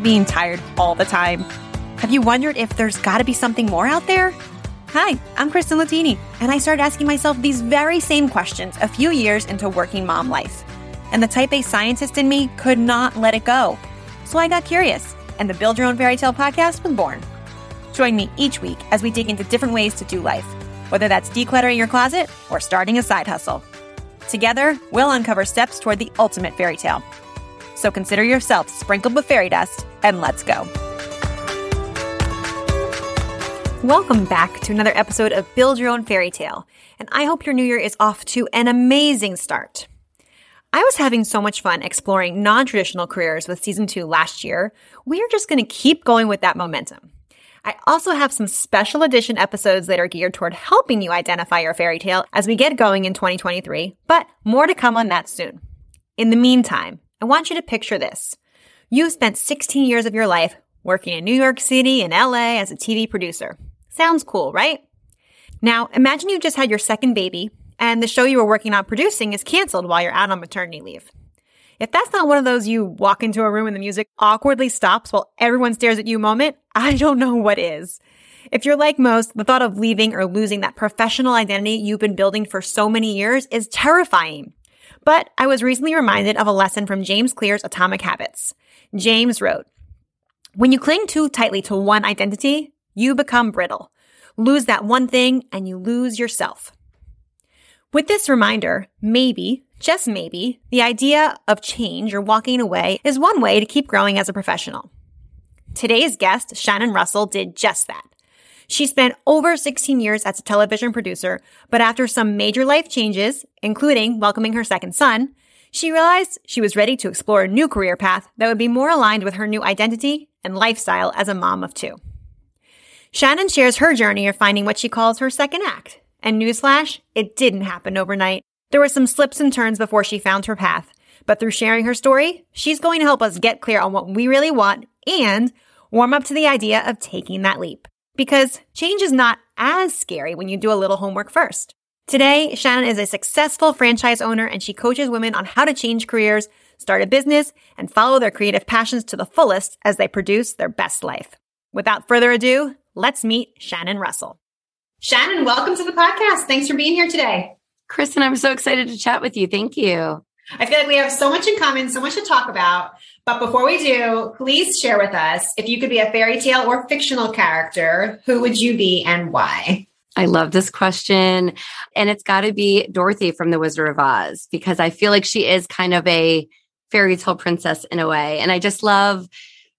of being tired all the time? Have you wondered if there's got to be something more out there? Hi, I'm Kristen Latini, and I started asking myself these very same questions a few years into working mom life. And the type A scientist in me could not let it go. So I got curious, and the Build Your Own Fairy Tale podcast was born. Join me each week as we dig into different ways to do life, whether that's decluttering your closet or starting a side hustle. Together, we'll uncover steps toward the ultimate fairy tale. So consider yourself sprinkled with fairy dust, and let's go. Welcome back to another episode of Build Your Own Fairy Tale, and I hope your new year is off to an amazing start. I was having so much fun exploring non traditional careers with season two last year. We are just going to keep going with that momentum. I also have some special edition episodes that are geared toward helping you identify your fairy tale as we get going in 2023, but more to come on that soon. In the meantime, I want you to picture this. You've spent 16 years of your life working in New York City and LA as a TV producer. Sounds cool, right? Now, imagine you just had your second baby and the show you were working on producing is canceled while you're out on maternity leave. If that's not one of those you walk into a room and the music awkwardly stops while everyone stares at you moment, I don't know what is. If you're like most, the thought of leaving or losing that professional identity you've been building for so many years is terrifying. But I was recently reminded of a lesson from James Clear's Atomic Habits. James wrote, When you cling too tightly to one identity, you become brittle. Lose that one thing and you lose yourself. With this reminder, maybe just maybe, the idea of change or walking away is one way to keep growing as a professional. Today's guest, Shannon Russell, did just that. She spent over 16 years as a television producer, but after some major life changes, including welcoming her second son, she realized she was ready to explore a new career path that would be more aligned with her new identity and lifestyle as a mom of two. Shannon shares her journey of finding what she calls her second act. And newsflash, it didn't happen overnight. There were some slips and turns before she found her path, but through sharing her story, she's going to help us get clear on what we really want and warm up to the idea of taking that leap. Because change is not as scary when you do a little homework first. Today, Shannon is a successful franchise owner and she coaches women on how to change careers, start a business, and follow their creative passions to the fullest as they produce their best life. Without further ado, let's meet Shannon Russell. Shannon, welcome to the podcast. Thanks for being here today. Kristen, I'm so excited to chat with you. Thank you. I feel like we have so much in common, so much to talk about. But before we do, please share with us if you could be a fairy tale or fictional character, who would you be and why? I love this question. And it's got to be Dorothy from The Wizard of Oz because I feel like she is kind of a fairy tale princess in a way. And I just love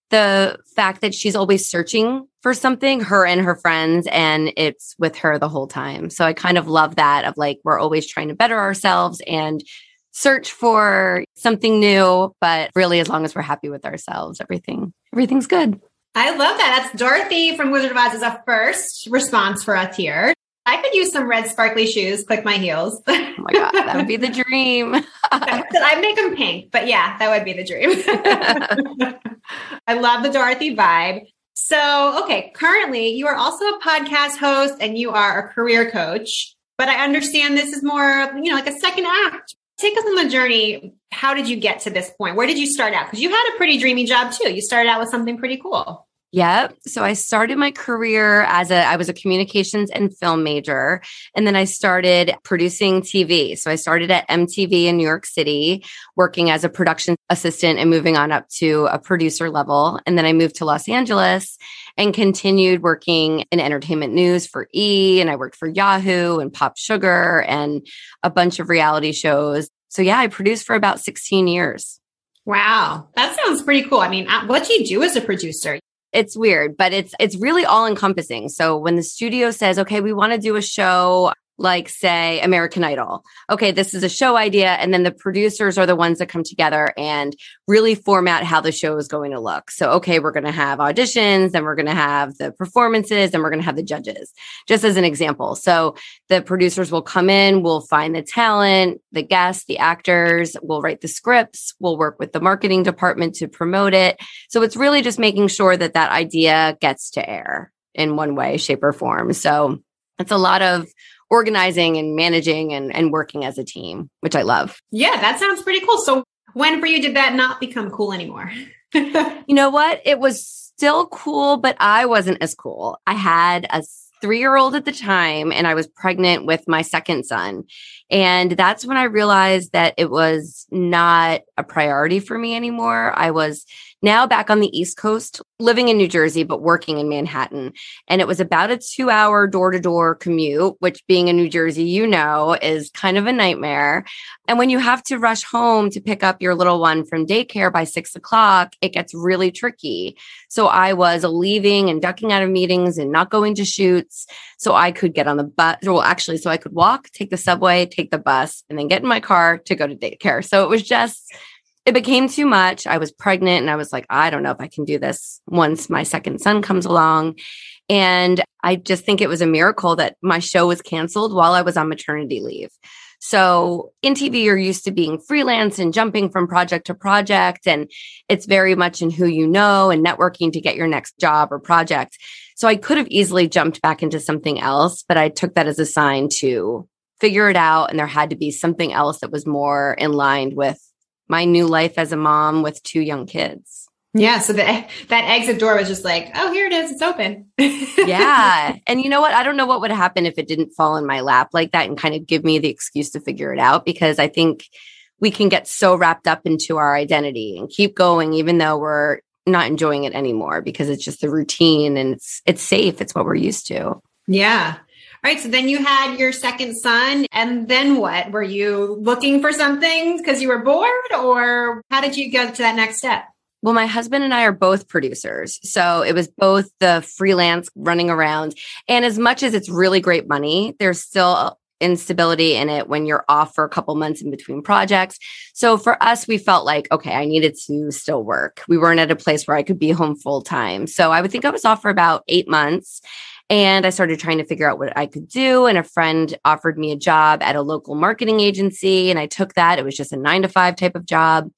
the fact that she's always searching for something, her and her friends, and it's with her the whole time. So I kind of love that of like, we're always trying to better ourselves and search for something new, but really as long as we're happy with ourselves, everything, everything's good. I love that. That's Dorothy from Wizard of Oz as a first response for us here. I could use some red sparkly shoes, click my heels. oh my God, that would be the dream. I'd make them pink, but yeah, that would be the dream. I love the Dorothy vibe. So, okay, currently you are also a podcast host and you are a career coach, but I understand this is more, you know, like a second act. Take us on the journey. How did you get to this point? Where did you start out? Because you had a pretty dreamy job too. You started out with something pretty cool. Yep. So I started my career as a I was a communications and film major and then I started producing TV. So I started at MTV in New York City working as a production assistant and moving on up to a producer level and then I moved to Los Angeles and continued working in entertainment news for E and I worked for Yahoo and Pop Sugar and a bunch of reality shows. So yeah, I produced for about 16 years. Wow, that sounds pretty cool. I mean, uh, what do you do as a producer? It's weird, but it's it's really all encompassing. So when the studio says, "Okay, we want to do a show like say American Idol. Okay, this is a show idea and then the producers are the ones that come together and really format how the show is going to look. So okay, we're going to have auditions, then we're going to have the performances, then we're going to have the judges. Just as an example. So the producers will come in, we'll find the talent, the guests, the actors, we'll write the scripts, we'll work with the marketing department to promote it. So it's really just making sure that that idea gets to air in one way, shape or form. So it's a lot of organizing and managing and, and working as a team, which I love. Yeah, that sounds pretty cool. So When for you did that not become cool anymore? you know what? It was still cool, but I wasn't as cool. I had a three year old at the time and I was pregnant with my second son. And that's when I realized that it was not a priority for me anymore. I was now back on the East Coast, living in New Jersey, but working in Manhattan. And it was about a two hour door to door commute, which being in New Jersey, you know, is kind of a nightmare. And when you have to rush home to pick up your little one from daycare by six o'clock, it gets really tricky. So I was leaving and ducking out of meetings and not going to shoots. So I could get on the bus. Well, actually, so I could walk, take the subway, take the bus, and then get in my car to go to daycare. So it was just, it became too much. I was pregnant and I was like, I don't know if I can do this once my second son comes along. And I just think it was a miracle that my show was canceled while I was on maternity leave. So in TV, you're used to being freelance and jumping from project to project. And it's very much in who you know and networking to get your next job or project. So I could have easily jumped back into something else, but I took that as a sign to figure it out. And there had to be something else that was more in line with my new life as a mom with two young kids. Yeah. So the, that exit door was just like, oh, here it is. It's open. yeah. And you know what? I don't know what would happen if it didn't fall in my lap like that and kind of give me the excuse to figure it out because I think we can get so wrapped up into our identity and keep going, even though we're not enjoying it anymore because it's just the routine and it's it's safe. It's what we're used to. Yeah. All right. So then you had your second son. And then what? Were you looking for something because you were bored or how did you get to that next step? Well, my husband and I are both producers. So it was both the freelance running around. And as much as it's really great money, there's still instability in it when you're off for a couple months in between projects. So for us, we felt like, okay, I needed to still work. We weren't at a place where I could be home full time. So I would think I was off for about eight months. And I started trying to figure out what I could do. And a friend offered me a job at a local marketing agency. And I took that. It was just a nine to five type of job.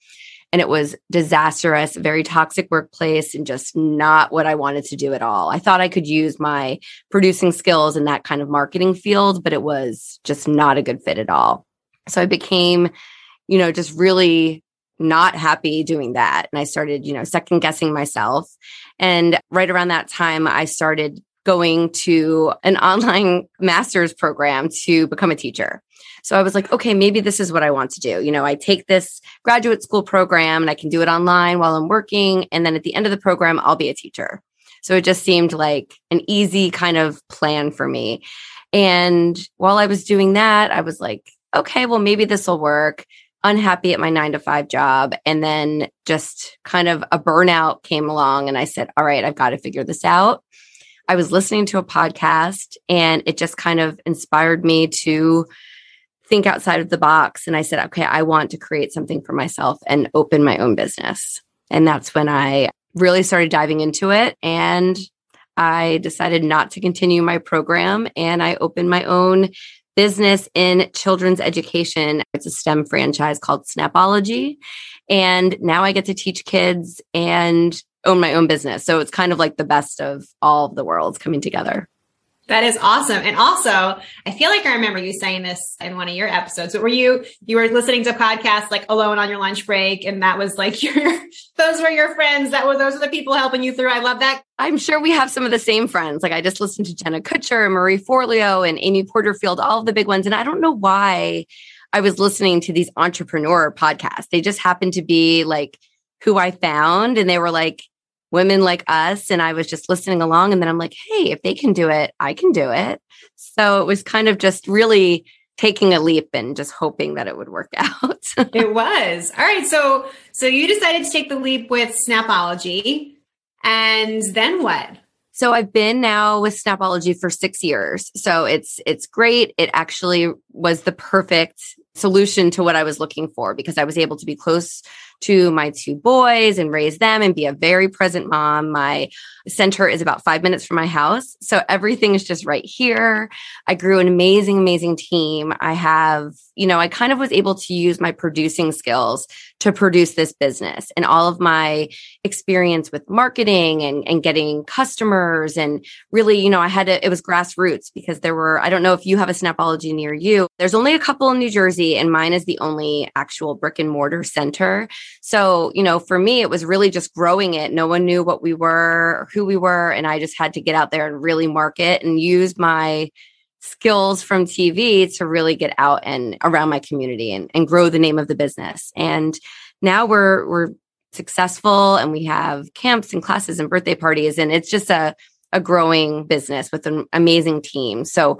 And it was disastrous, very toxic workplace, and just not what I wanted to do at all. I thought I could use my producing skills in that kind of marketing field, but it was just not a good fit at all. So I became, you know, just really not happy doing that. And I started, you know, second guessing myself. And right around that time, I started going to an online master's program to become a teacher. So I was like, okay, maybe this is what I want to do. You know, I take this graduate school program and I can do it online while I'm working. And then at the end of the program, I'll be a teacher. So it just seemed like an easy kind of plan for me. And while I was doing that, I was like, okay, well, maybe this will work. Unhappy at my nine to five job. And then just kind of a burnout came along. And I said, all right, I've got to figure this out. I was listening to a podcast and it just kind of inspired me to think outside of the box. And I said, okay, I want to create something for myself and open my own business. And that's when I really started diving into it. And I decided not to continue my program and I opened my own business in children's education. It's a STEM franchise called Snapology. And now I get to teach kids and own my own business. So it's kind of like the best of all of the worlds coming together. That is awesome. And also, I feel like I remember you saying this in one of your episodes. But were you you were listening to podcasts like alone on your lunch break and that was like your those were your friends that were those are the people helping you through. I love that. I'm sure we have some of the same friends. Like I just listened to Jenna Kutcher and Marie Forleo and Amy Porterfield, all of the big ones and I don't know why I was listening to these entrepreneur podcasts. They just happened to be like who I found and they were like women like us. And I was just listening along. And then I'm like, hey, if they can do it, I can do it. So it was kind of just really taking a leap and just hoping that it would work out. it was. All right. So so you decided to take the leap with Snapology. And then what? So I've been now with Snapology for 6 years. So it's it's great. It actually was the perfect solution to what I was looking for because I was able to be close to my two boys and raise them and be a very present mom. My center is about five minutes from my house. So everything is just right here. I grew an amazing, amazing team. I have, you know, I kind of was able to use my producing skills to produce this business and all of my experience with marketing and, and getting customers. And really, you know, I had to, it was grassroots because there were, I don't know if you have a Snapology near you. There's only a couple in New Jersey, and mine is the only actual brick and mortar center. So, you know, for me, it was really just growing it. No one knew what we were, who we were. And I just had to get out there and really market and use my skills from TV to really get out and around my community and, and grow the name of the business. And now we're, we're successful and we have camps and classes and birthday parties. And it's just a, a growing business with an amazing team. So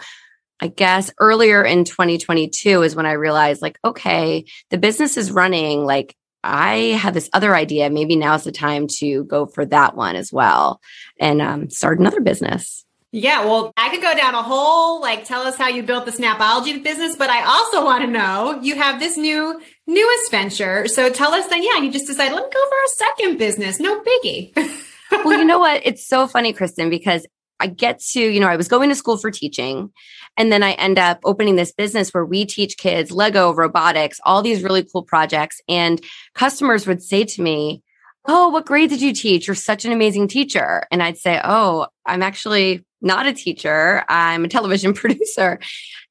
I guess earlier in 2022 is when I realized like, okay, the business is running like I have this other idea. Maybe now's the time to go for that one as well and um, start another business. Yeah, well, I could go down a whole like tell us how you built the Snapology business, but I also want to know you have this new newest venture. So tell us then, yeah, you just decided let me go for a second business. No biggie. well, you know what? It's so funny, Kristen, because I get to, you know, I was going to school for teaching and then I end up opening this business where we teach kids Lego, robotics, all these really cool projects. And customers would say to me, Oh, what grade did you teach? You're such an amazing teacher. And I'd say, Oh, I'm actually not a teacher. I'm a television producer.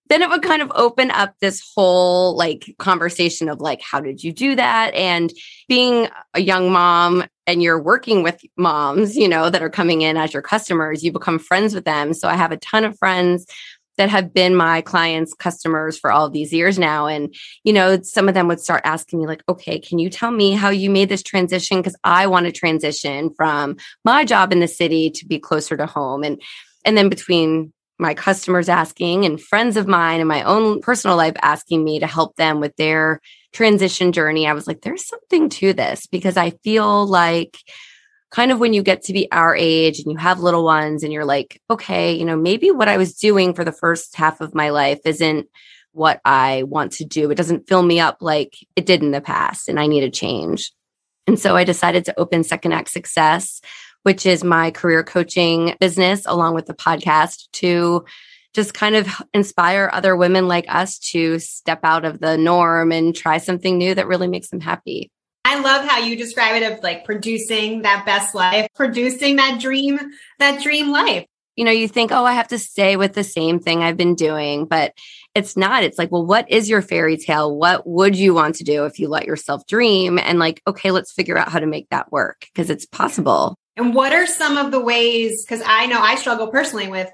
Then it would kind of open up this whole like conversation of like, how did you do that? And being a young mom and you're working with moms, you know, that are coming in as your customers, you become friends with them. So I have a ton of friends that have been my clients customers for all these years now. And you know some of them would start asking me like okay can you tell me how you made this transition? Because i want to transition from my job in the city to be closer to home. And and then between my customers asking and friends of mine and my own personal life asking me to help them with their transition journey i was like there's something to this because i feel like kind of when you get to be our age and you have little ones and you're like, okay, you know, maybe what I was doing for the first half of my life isn't what I want to do. It doesn't fill me up like it did in the past and I need a change. And so I decided to open Second Act Success, which is my career coaching business along with the podcast to just kind of inspire other women like us to step out of the norm and try something new that really makes them happy. I love how you describe it of like producing that best life, producing that dream, that dream life. You know, you think, oh, I have to stay with the same thing I've been doing, but it's not. It's like, well, what is your fairy tale? What would you want to do if you let yourself dream? And like, okay, let's figure out how to make that work because it's possible. And what are some of the ways? Because I know I struggle personally with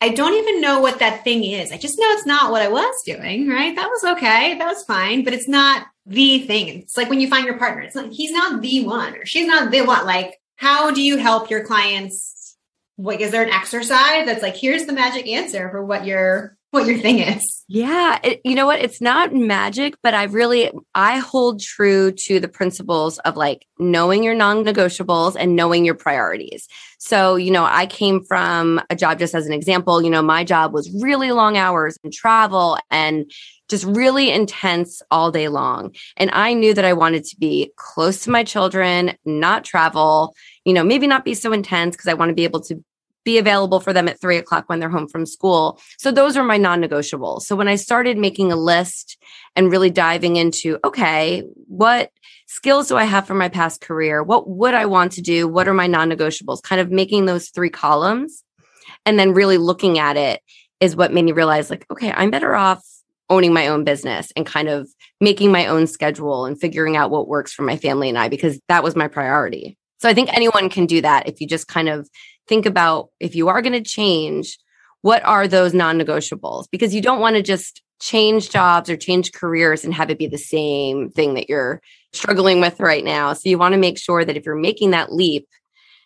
I don't even know what that thing is. I just know it's not what I was doing, right? That was okay. That was fine, but it's not the thing. It's like when you find your partner, it's like he's not the one or she's not the one. Like, how do you help your clients? What is there an exercise that's like, here's the magic answer for what your what your thing is. Yeah, it, you know what? It's not magic, but I really I hold true to the principles of like knowing your non-negotiables and knowing your priorities. So, you know, I came from a job just as an example, you know, my job was really long hours and travel and just really intense all day long. And I knew that I wanted to be close to my children, not travel, you know, maybe not be so intense because I want to be able to be available for them at three o'clock when they're home from school. So those are my non negotiables. So when I started making a list and really diving into, okay, what skills do I have from my past career? What would I want to do? What are my non negotiables? Kind of making those three columns and then really looking at it is what made me realize like, okay, I'm better off owning my own business and kind of making my own schedule and figuring out what works for my family and I, because that was my priority. So I think anyone can do that if you just kind of think about if you are going to change, what are those non negotiables? Because you don't want to just change jobs or change careers and have it be the same thing that you're struggling with right now. So you want to make sure that if you're making that leap,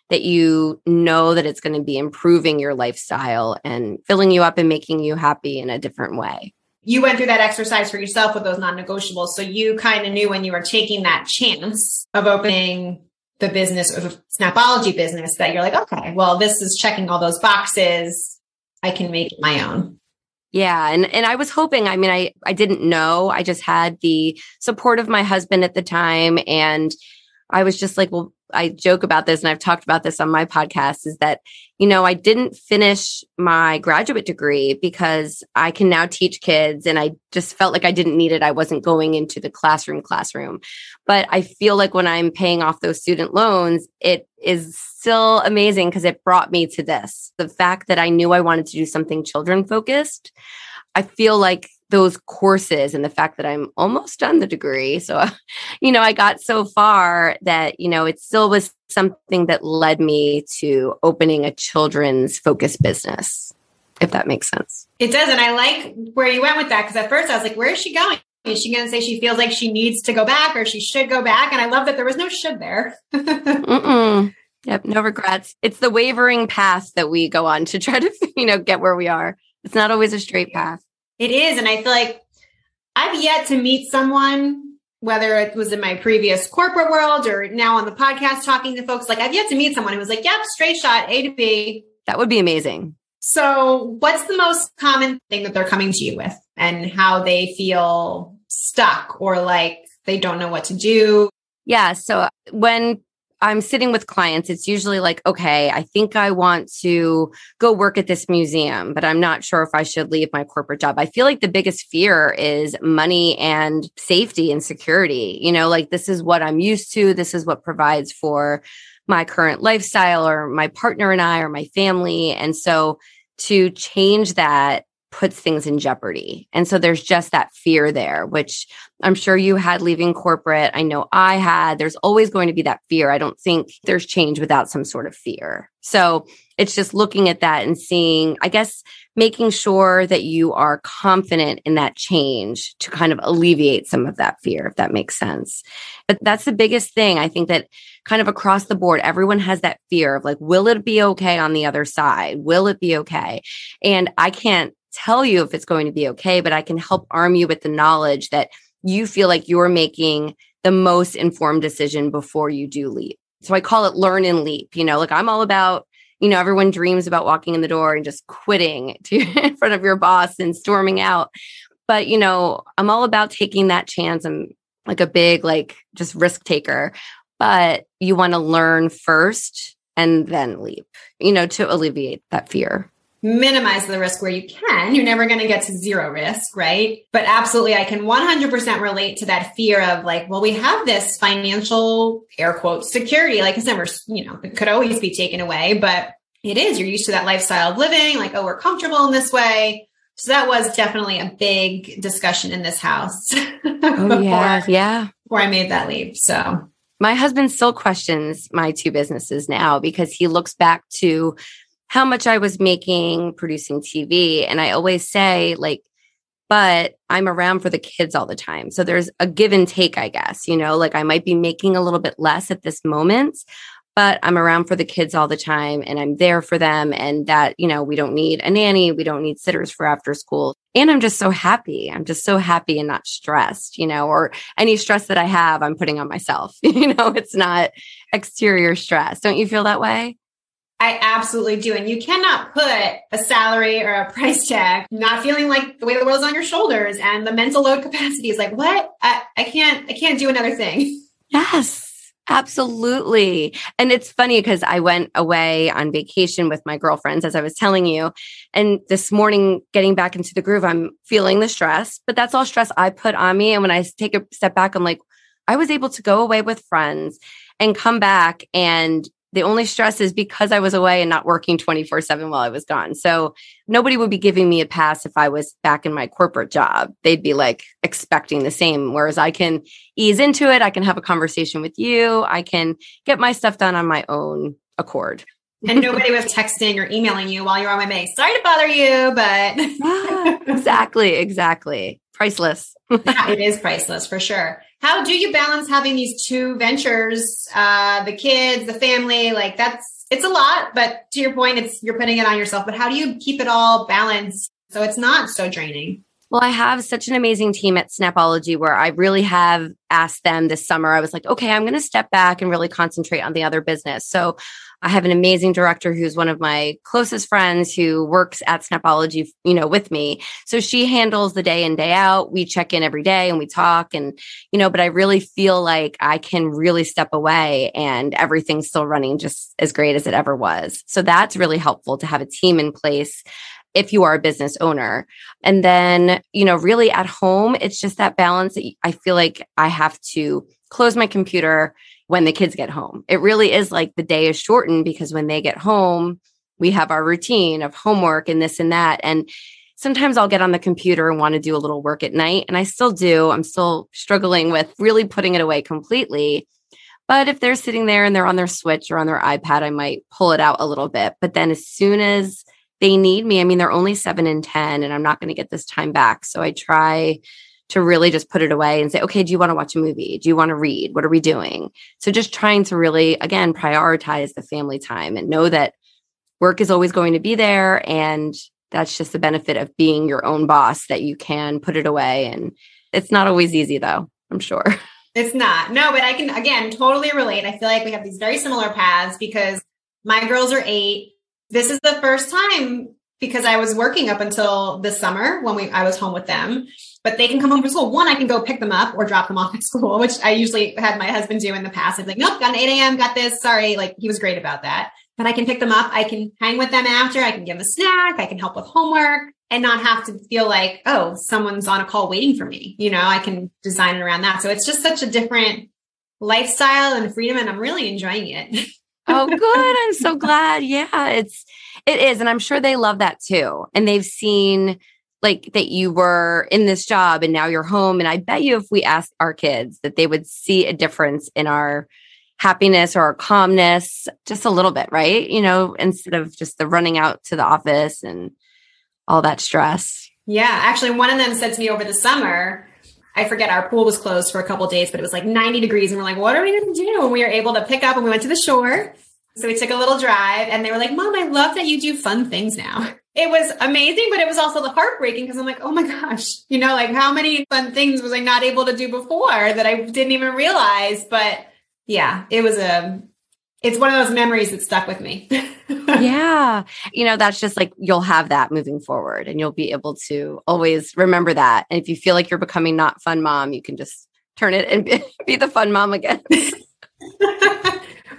that you know that it's going to be improving your lifestyle and filling you up and making you happy in a different way. You went through that exercise for yourself with those non negotiables. So you kind of knew when you were taking that chance of opening the business or the Snapology business that you're like, okay, well, this is checking all those boxes. I can make my own. Yeah. And and I was hoping, I mean, I I didn't know. I just had the support of my husband at the time. And I was just like, well, I joke about this and I've talked about this on my podcast is that, you know, I didn't finish my graduate degree because I can now teach kids and I just felt like I didn't need it. I wasn't going into the classroom classroom. But I feel like when I'm paying off those student loans, it is still amazing because it brought me to this. The fact that I knew I wanted to do something children focused. I feel like those courses and the fact that I'm almost done the degree. So, you know, I got so far that, you know, it still was something that led me to opening a children's focused business, if that makes sense. It does. And I like where you went with that because at first I was like, where is she going? Is she going to say she feels like she needs to go back or she should go back? And I love that there was no should there. Yep, no regrets. It's the wavering path that we go on to try to, you know, get where we are. It's not always a straight path. It is. And I feel like I've yet to meet someone, whether it was in my previous corporate world or now on the podcast talking to folks, like I've yet to meet someone who was like, yep, straight shot, A to B. That would be amazing. So, what's the most common thing that they're coming to you with and how they feel stuck or like they don't know what to do? Yeah. So, when I'm sitting with clients, it's usually like, okay, I think I want to go work at this museum, but I'm not sure if I should leave my corporate job. I feel like the biggest fear is money and safety and security. You know, like this is what I'm used to, this is what provides for my current lifestyle or my partner and I or my family. And so to change that puts things in jeopardy. And so there's just that fear there, which I'm sure you had leaving corporate. I know I had. There's always going to be that fear. I don't think there's change without some sort of fear. So it's just looking at that and seeing, I guess, making sure that you are confident in that change to kind of alleviate some of that fear, if that makes sense. But that's the biggest thing. I think that kind of across the board, everyone has that fear of like, will it be okay on the other side? Will it be okay? And I can't tell you if it's going to be okay, but I can help arm you with the knowledge that you feel like you're making the most informed decision before you do leap. So I call it learn and leap. You know, like I'm all about, you know, everyone dreams about walking in the door and just quitting to in front of your boss and storming out. But, you know, I'm all about taking that chance. I'm like a big, like just risk taker. But you want to learn first and then leap, you know, to alleviate that fear minimize the risk where you can. You're never going to get to zero risk, right? But absolutely, I can 100% relate to that fear of like, well, we have this financial air quote security. Like it's never, you know, it could always be taken away, but it is. You're used to that lifestyle of living, like, oh, we're comfortable in this way. So that was definitely a big discussion in this house. oh, before, yeah. Yeah. Before I made that leap. So my husband still questions my two businesses now because he looks back to how much I was making producing TV. And I always say, like, but I'm around for the kids all the time. So there's a give and take, I guess, you know, like I might be making a little bit less at this moment, but I'm around for the kids all the time and I'm there for them. And that, you know, we don't need a nanny, we don't need sitters for after school. And I'm just so happy. I'm just so happy and not stressed, you know, or any stress that I have, I'm putting on myself. you know, it's not exterior stress. Don't you feel that way? I absolutely do. And you cannot put a salary or a price tag, not feeling like the weight of the world is on your shoulders and the mental load capacity is like, what? I, I can't, I can't do another thing. Yes. Absolutely. And it's funny because I went away on vacation with my girlfriends, as I was telling you. And this morning, getting back into the groove, I'm feeling the stress, but that's all stress I put on me. And when I take a step back, I'm like, I was able to go away with friends and come back and the only stress is because I was away and not working 24 7 while I was gone. So nobody would be giving me a pass if I was back in my corporate job. They'd be like expecting the same. Whereas I can ease into it. I can have a conversation with you. I can get my stuff done on my own accord. and nobody was texting or emailing you while you're on my base. Sorry to bother you, but ah, exactly, exactly. Priceless. yeah, it is priceless for sure how do you balance having these two ventures uh the kids the family like that's it's a lot but to your point it's you're putting it on yourself but how do you keep it all balanced so it's not so draining Well, I have such an amazing team at Snapology where I really have asked them this summer. I was like, okay, I'm going to step back and really concentrate on the other business. So I have an amazing director who's one of my closest friends who works at Snapology, you know, with me. So she handles the day in, day out. We check in every day and we talk and, you know, but I really feel like I can really step away and everything's still running just as great as it ever was. So that's really helpful to have a team in place if you are a business owner. And then, you know, really at home, it's just that balance that I feel like I have to close my computer when the kids get home. It really is like the day is shortened because when they get home, we have our routine of homework and this and that. And sometimes I'll get on the computer and want to do a little work at night. And I still do. I'm still struggling with really putting it away completely. But if they're sitting there and they're on their Switch or on their iPad, I might pull it out a little bit. But then as soon as they need me, I mean, they're only seven and 10, and I'm not going to get this time back. So I try to really just put it away and say, okay, do you want to watch a movie? Do you want to read? What are we doing? So just trying to really, again, prioritize the family time and know that work is always going to be there. And that's just the benefit of being your own boss that you can put it away. And it's not always easy, though, I'm sure. It's not. No, but I can, again, totally relate. I feel like we have these very similar paths because my girls are eight. This is the first time because I was working up until this summer when we I was home with them. But they can come home from school. One, I can go pick them up or drop them off at school, which I usually had my husband do in the past. I'd be like, nope, got an 8 a.m., got this. Sorry. Like he was great about that. But I can pick them up. I can hang with them after. I can give them a snack. I can help with homework and not have to feel like, oh, someone's on a call waiting for me. You know, I can design it around that. So it's just such a different lifestyle and freedom. And I'm really enjoying it. oh, good. I'm so glad. Yeah, it's it is, and I'm sure they love that too. And they've seen like that you were in this job and now you're home. And I bet you if we asked our kids that they would see a difference in our happiness or our calmness just a little bit, right? You know, instead of just the running out to the office and all that stress. Yeah, actually, one of them said to me over the summer, I forget our pool was closed for a couple days, but it was like 90 degrees. And we're like, what are we going to do? And we were able to pick up and we went to the shore. So we took a little drive and they were like, Mom, I love that you do fun things now. It was amazing, but it was also the heartbreaking because I'm like, oh my gosh, you know, like how many fun things was I not able to do before that I didn't even realize? But yeah, it was a, it's one of those memories that stuck with me. yeah. You know, that's just like you'll have that moving forward and you'll be able to always remember that. And if you feel like you're becoming not fun mom, you can just turn it and be the fun mom again.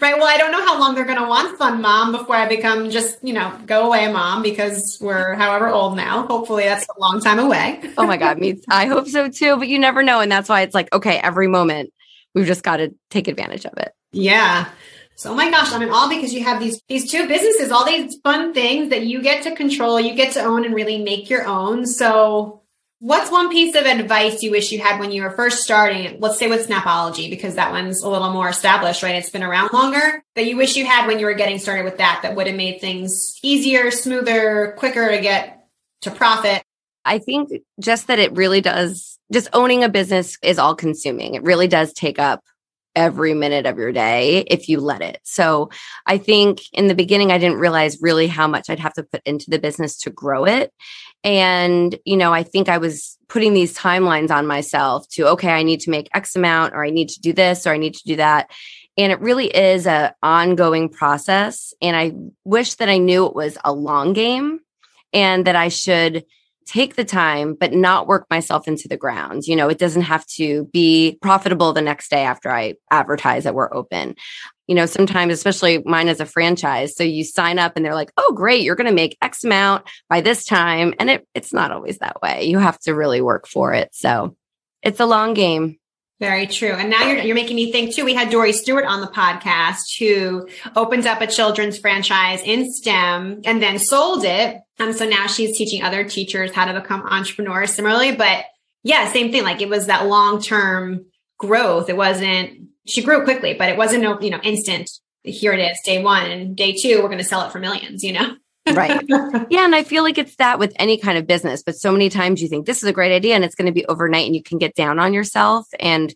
right. Well, I don't know how long they're going to want fun mom before I become just, you know, go away mom because we're however old now. Hopefully that's a long time away. oh my God. Me, I hope so too, but you never know. And that's why it's like, okay, every moment we've just got to take advantage of it. Yeah. So, oh my gosh, I mean, all because you have these these two businesses, all these fun things that you get to control, you get to own and really make your own. So, What's one piece of advice you wish you had when you were first starting? Let's say with Snapology, because that one's a little more established, right? It's been around longer that you wish you had when you were getting started with that, that would have made things easier, smoother, quicker to get to profit. I think just that it really does, just owning a business is all consuming. It really does take up every minute of your day if you let it. So I think in the beginning, I didn't realize really how much I'd have to put into the business to grow it. And, you know, I think I was putting these timelines on myself to, okay, I need to make X amount, or I need to do this, or I need to do that. And it really is a ongoing process. And I wish that I knew it was a long game and that I should take the time, but not work myself into the ground. You know, it doesn't have to be profitable the next day after I advertise that we're open. You know, sometimes, especially mine as a franchise. So you sign up and they're like, oh, great, you're going to make X amount by this time. And it, it's not always that way. You have to really work for it. So it's a long game. Very true. And now you're, you're making me think too. We had Dory Stewart on the podcast who opened up a children's franchise in STEM and then sold it. And so now she's teaching other teachers how to become entrepreneurs similarly. But yeah, same thing. Like it was that long term growth. It wasn't, she grew quickly, but it wasn't no, you know, instant. Here it is, day one and day two, we're going to sell it for millions, you know? right. Yeah. And I feel like it's that with any kind of business, but so many times you think this is a great idea and it's going to be overnight and you can get down on yourself. And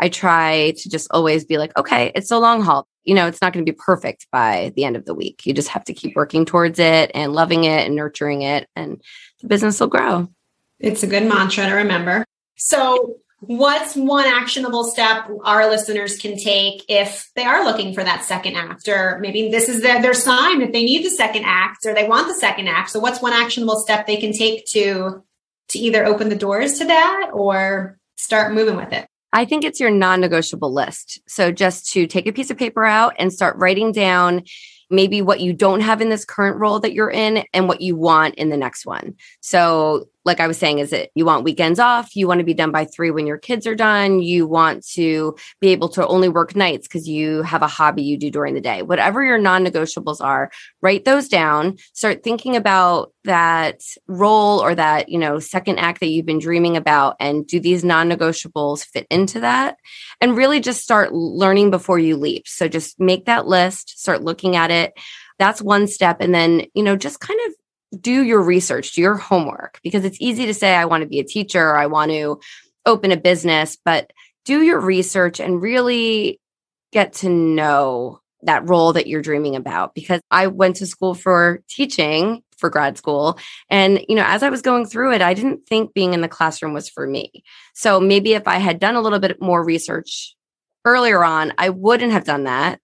I try to just always be like, okay, it's a long haul. You know, it's not going to be perfect by the end of the week. You just have to keep working towards it and loving it and nurturing it, and the business will grow. It's a good mantra to remember. So, what's one actionable step our listeners can take if they are looking for that second act or maybe this is their, their sign that they need the second act or they want the second act so what's one actionable step they can take to to either open the doors to that or start moving with it I think it's your non negotiable list. So just to take a piece of paper out and start writing down maybe what you don't have in this current role that you're in and what you want in the next one. So like I was saying, is it you want weekends off? You want to be done by three when your kids are done. You want to be able to only work nights because you have a hobby you do during the day. Whatever your non negotiables are, write those down. Start thinking about that role or that, you know, second act that you've been dreaming about. And do these non negotiables fit into that? And really just start learning before you leap. So just make that list, start looking at it. That's one step. And then, you know, just kind of do your research, do your homework, because it's easy to say, I want to be a teacher, I want to open a business, but do your research and really get to know that role that you're dreaming about. Because I went to school for teaching for grad school. And, you know, as I was going through it, I didn't think being in the classroom was for me. So maybe if I had done a little bit more research earlier on, I wouldn't have done that.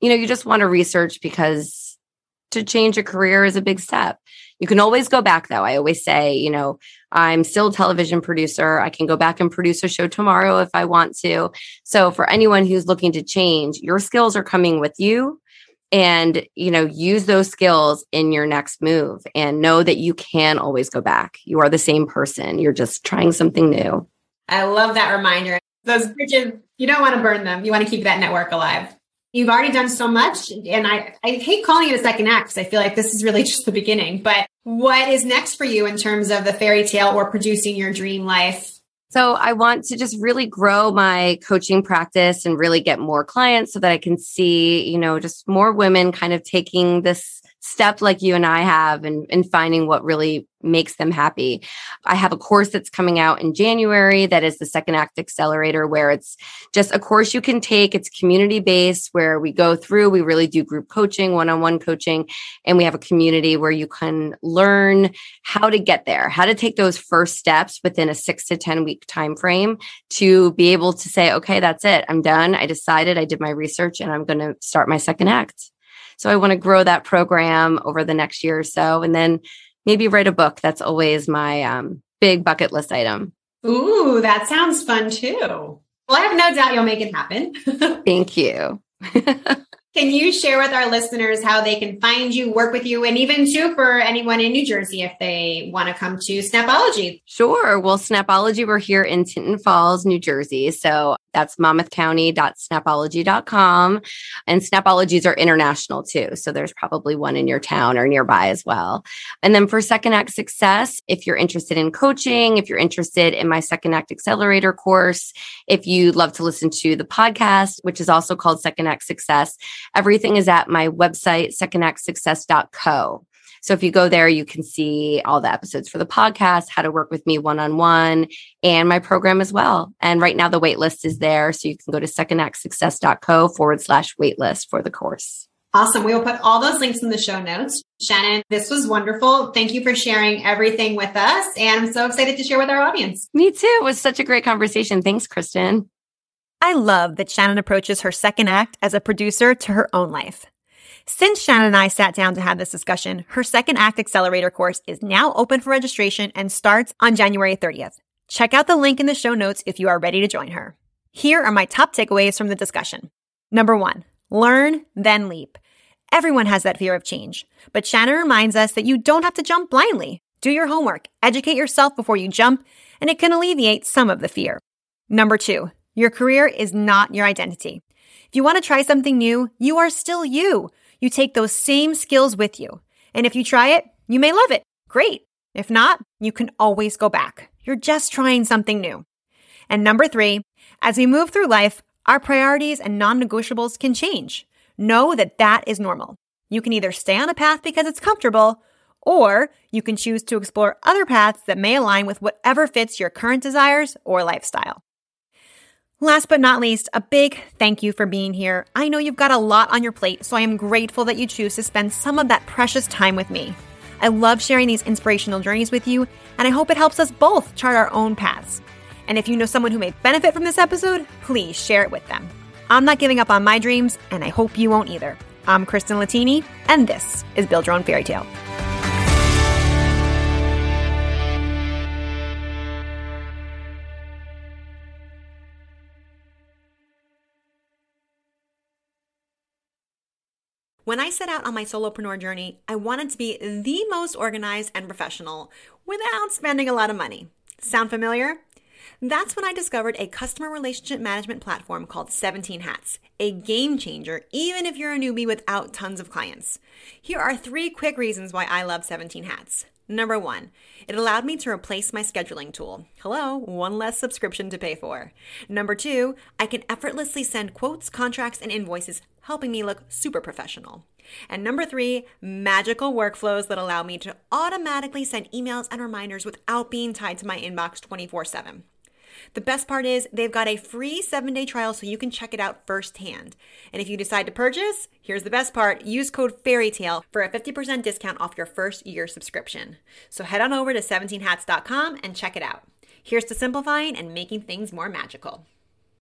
You know, you just want to research because to change a career is a big step. You can always go back though. I always say, you know, I'm still a television producer. I can go back and produce a show tomorrow if I want to. So for anyone who's looking to change, your skills are coming with you and, you know, use those skills in your next move and know that you can always go back. You are the same person. You're just trying something new. I love that reminder. Those bridges, you don't want to burn them. You want to keep that network alive. You've already done so much. And I, I hate calling it a second act because I feel like this is really just the beginning. But what is next for you in terms of the fairy tale or producing your dream life? So I want to just really grow my coaching practice and really get more clients so that I can see, you know, just more women kind of taking this step like you and I have and, and finding what really makes them happy. I have a course that's coming out in January that is the Second Act Accelerator, where it's just a course you can take. It's community based, where we go through, we really do group coaching, one on one coaching, and we have a community where you can learn how to get there, how to take those first steps within a six to 10 week time frame to be able to say, okay, that's it. I'm done. I decided, I did my research, and I'm going to start my second act. So I want to grow that program over the next year or so. And then maybe write a book. That's always my um, big bucket list item. Ooh, that sounds fun too. Well, I have no doubt you'll make it happen. Thank you. Can you share with our listeners how they can find you, work with you, and even too for anyone in New Jersey if they want to come to Snapology? Sure. Well, Snapology, we're here in Tinton Falls, New Jersey. So that's monmouthcounty.snapology.com. And Snapologies are international too. So there's probably one in your town or nearby as well. And then for Second Act Success, if you're interested in coaching, if you're interested in my Second Act Accelerator course, if you'd love to listen to the podcast, which is also called Second Act Success, everything is at my website, secondactsuccess.co. So if you go there, you can see all the episodes for the podcast, how to work with me one on one, and my program as well. And right now, the waitlist is there. So you can go to secondactsuccess.co forward slash waitlist for the course. Awesome. We will put all those links in the show notes. Shannon, this was wonderful. Thank you for sharing everything with us. And I'm so excited to share with our audience. Me too. It was such a great conversation. Thanks, Kristen. I love that Shannon approaches her second act as a producer to her own life. Since Shannon and I sat down to have this discussion, her second act accelerator course is now open for registration and starts on January 30th. Check out the link in the show notes if you are ready to join her. Here are my top takeaways from the discussion. Number one, learn, then leap. Everyone has that fear of change, but Shannon reminds us that you don't have to jump blindly. Do your homework, educate yourself before you jump, and it can alleviate some of the fear. Number two, your career is not your identity. If you want to try something new, you are still you. You take those same skills with you. And if you try it, you may love it. Great. If not, you can always go back. You're just trying something new. And number three, as we move through life, our priorities and non negotiables can change. Know that that is normal. You can either stay on a path because it's comfortable, or you can choose to explore other paths that may align with whatever fits your current desires or lifestyle. Last but not least, a big thank you for being here. I know you've got a lot on your plate, so I am grateful that you choose to spend some of that precious time with me. I love sharing these inspirational journeys with you, and I hope it helps us both chart our own paths. And if you know someone who may benefit from this episode, please share it with them. I'm not giving up on my dreams, and I hope you won't either. I'm Kristen Latini, and this is Build Your Own Fairy Tale. When I set out on my solopreneur journey, I wanted to be the most organized and professional without spending a lot of money. Sound familiar? That's when I discovered a customer relationship management platform called 17 Hats, a game changer, even if you're a newbie without tons of clients. Here are three quick reasons why I love 17 Hats. Number one, it allowed me to replace my scheduling tool. Hello, one less subscription to pay for. Number two, I can effortlessly send quotes, contracts, and invoices, helping me look super professional. And number three, magical workflows that allow me to automatically send emails and reminders without being tied to my inbox 24 7. The best part is they've got a free seven day trial so you can check it out firsthand. And if you decide to purchase, here's the best part use code FAIRYTALE for a 50% discount off your first year subscription. So head on over to 17hats.com and check it out. Here's to simplifying and making things more magical.